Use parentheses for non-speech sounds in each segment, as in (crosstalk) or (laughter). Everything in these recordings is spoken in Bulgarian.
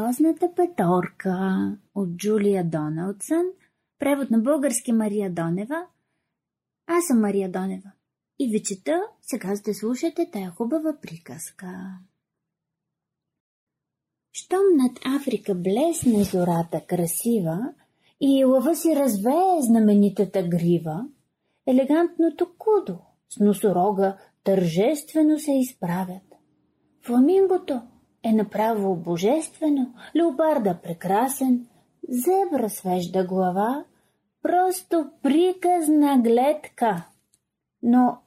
Грозната петорка от Джулия Доналдсън, превод на български Мария Донева. Аз съм Мария Донева и ви чета, сега сте слушате тая хубава приказка. Щом над Африка блесне зората красива и лъва си развее знаменитата грива, елегантното кудо с носорога тържествено се изправят. Фламингото е направо божествено, леопарда прекрасен, зебра свежда глава, просто приказна гледка. Но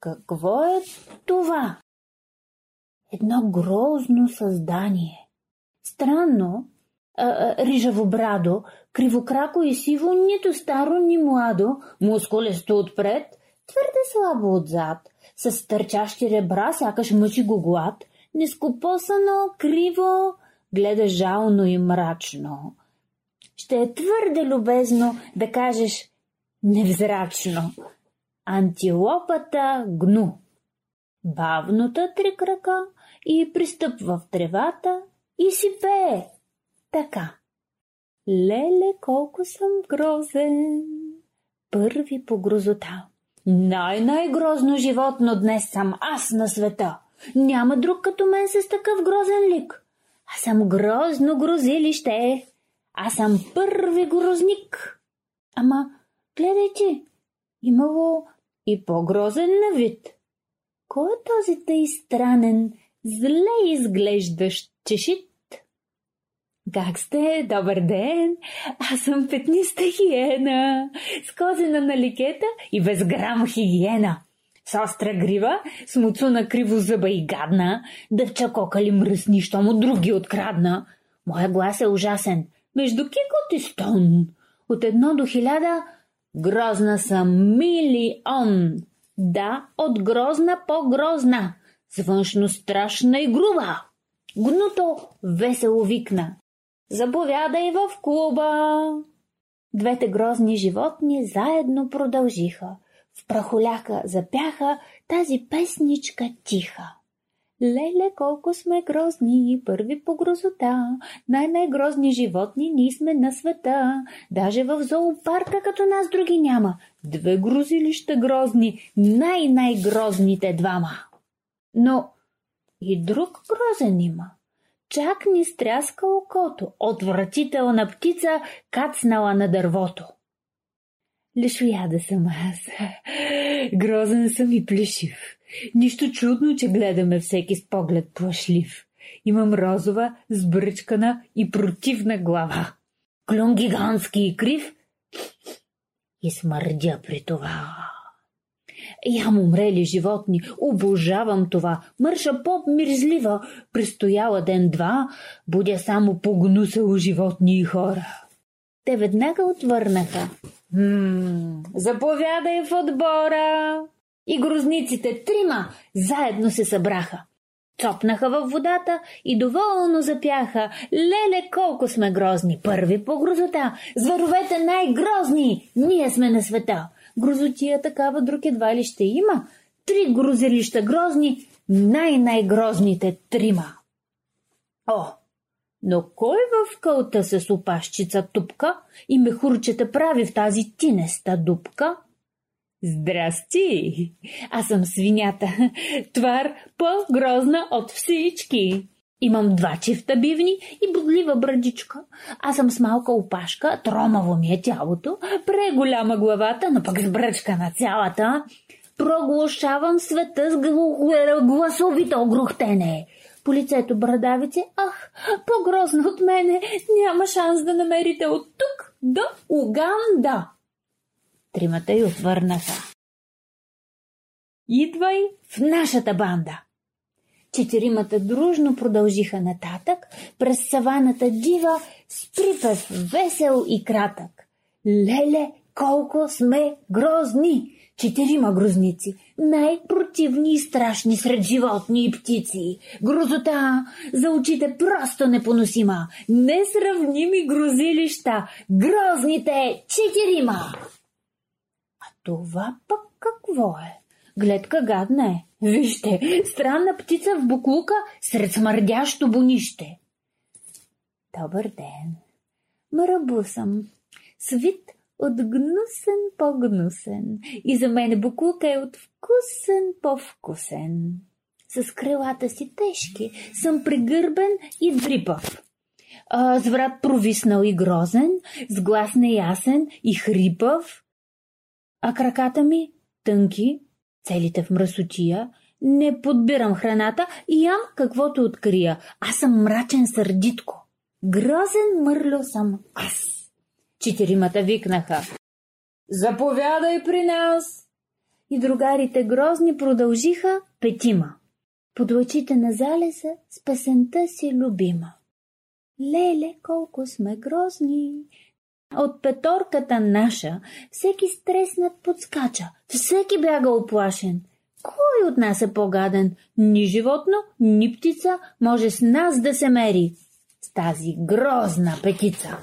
какво е това? Едно грозно създание. Странно, рижавобрадо, кривокрако и сиво, нито старо, ни младо, мускулесто отпред, твърде слабо отзад, с търчащи ребра, сякаш мъчи го глад, нескопосано, криво, гледа жално и мрачно. Ще е твърде любезно да кажеш невзрачно. Антилопата гну. Бавната три крака и пристъпва в тревата и си пее. Така. Леле, колко съм грозен. Първи по грозота. Най-най-грозно животно днес съм аз на света. Няма друг като мен с такъв грозен лик. Аз съм грозно грозилище. Аз съм първи грозник. Ама, гледай ти, имало и по-грозен на вид. Кой е този тъй странен, зле изглеждащ чешит? Как сте? Добър ден! Аз съм петниста хиена, козена на ликета и без грам хигиена. С остра грива, с муцуна криво зъба и гадна, дъвча кокали мръсни, що му други открадна. Моя глас е ужасен, между кикот и стон. От едно до хиляда грозна съм милион. Да, от грозна по-грозна, с външно страшна и груба. Гното весело викна. Заповядай в клуба! Двете грозни животни заедно продължиха. В прахоляка запяха тази песничка тиха. Леле, колко сме грозни, първи по грозота, най-най-грозни животни ние сме на света. Даже в зоопарка като нас други няма. Две грузилища грозни, най-най-грозните двама. Но и друг грозен има. Чак ни стряска окото, отвратителна птица кацнала на дървото. Лешояда съм аз. (laughs) Грозен съм и плешив. Нищо чудно, че гледаме всеки с поглед плашлив. Имам розова, сбръчкана и противна глава. Клюн гигантски и крив и смърдя при това. Ям умрели животни, обожавам това. Мърша по-мирзлива, престояла ден-два, будя само погнусало животни и хора. Те веднага отвърнаха. Ммм, заповядай в отбора! И грозниците трима заедно се събраха. Цопнаха във водата и доволно запяха. Леле, колко сме грозни! Първи по грозота! Зверовете най-грозни! Ние сме на света! Грозотия такава друг едва ли ще има. Три грузелища грозни, най-най-грозните трима. О, но кой в кълта с опашчица тупка и мехурчета прави в тази тинеста дупка? Здрасти! Аз съм свинята, твар по-грозна от всички. Имам два чифта бивни и бодлива брадичка. Аз съм с малка опашка, тромаво ми е тялото, преголяма главата, но пък с бръчка на цялата. Проглушавам света с гласовито огрухтене. По лицето брадавици, ах, по-грозно от мене, няма шанс да намерите от тук до Уганда. Тримата й отвърнаха. Идвай в нашата банда. Четиримата дружно продължиха нататък през саваната дива с припев весел и кратък. Леле, колко сме грозни! Четирима грозници, най-противни и страшни сред животни и птици. Грозота за очите просто непоносима. Несравними грозилища, грозните четирима. А това пък какво е? Гледка гадна е. Вижте, странна птица в буклука сред смърдящо бонище. Добър ден. Марабу съм. Свит от гнусен по-гнусен. И за мен буклука е от вкусен по-вкусен. С крилата си тежки съм пригърбен и дрипав. А, с врат провиснал и грозен, с глас неясен и хрипав. А краката ми тънки, целите в мръсотия, не подбирам храната и ям каквото открия. Аз съм мрачен сърдитко. Грозен мърло съм аз. Четиримата викнаха. Заповядай при нас! И другарите грозни продължиха петима. Под лъчите на залеза с песента си любима. Леле, колко сме грозни! От петорката наша всеки стреснат подскача, всеки бяга оплашен. Кой от нас е по-гаден? Ни животно, ни птица може с нас да се мери. С тази грозна петица.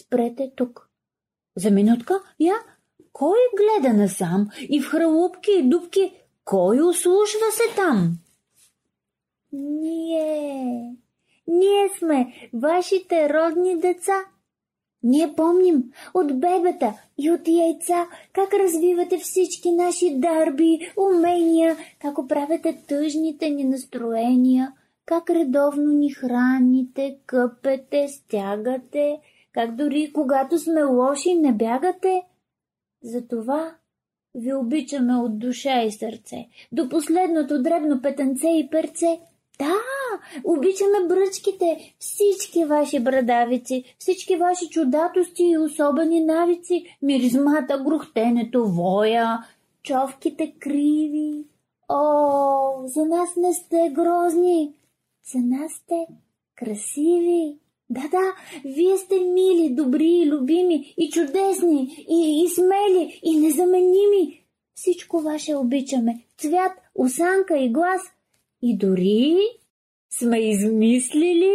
Спрете тук. За минутка я кой гледа насам и в хралупки и дубки кой услушва се там? Ние. Ние сме вашите родни деца. Ние помним от бебета и от яйца как развивате всички наши дарби, умения, как оправяте тъжните ни настроения, как редовно ни храните, къпете, стягате, как дори когато сме лоши не бягате. Затова ви обичаме от душа и сърце, до последното дребно петънце и перце. Да, обичаме бръчките, всички ваши брадавици, всички ваши чудатости и особени навици, миризмата, грухтенето, воя, човките криви. О, за нас не сте грозни, за нас сте красиви. Да, да, вие сте мили, добри, любими и чудесни, и, и смели, и незаменими. Всичко ваше обичаме. Цвят, осанка и глас. И дори сме измислили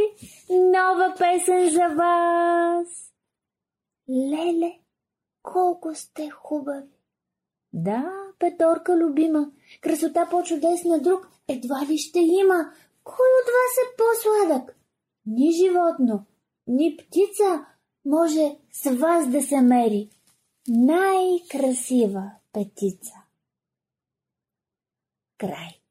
нова песен за вас. Леле, колко сте хубави! Да, Петорка любима, красота по-чудесна друг едва ли ще има. Кой от вас е по-сладък? Ни животно, ни птица може с вас да се мери. Най-красива петица. Край.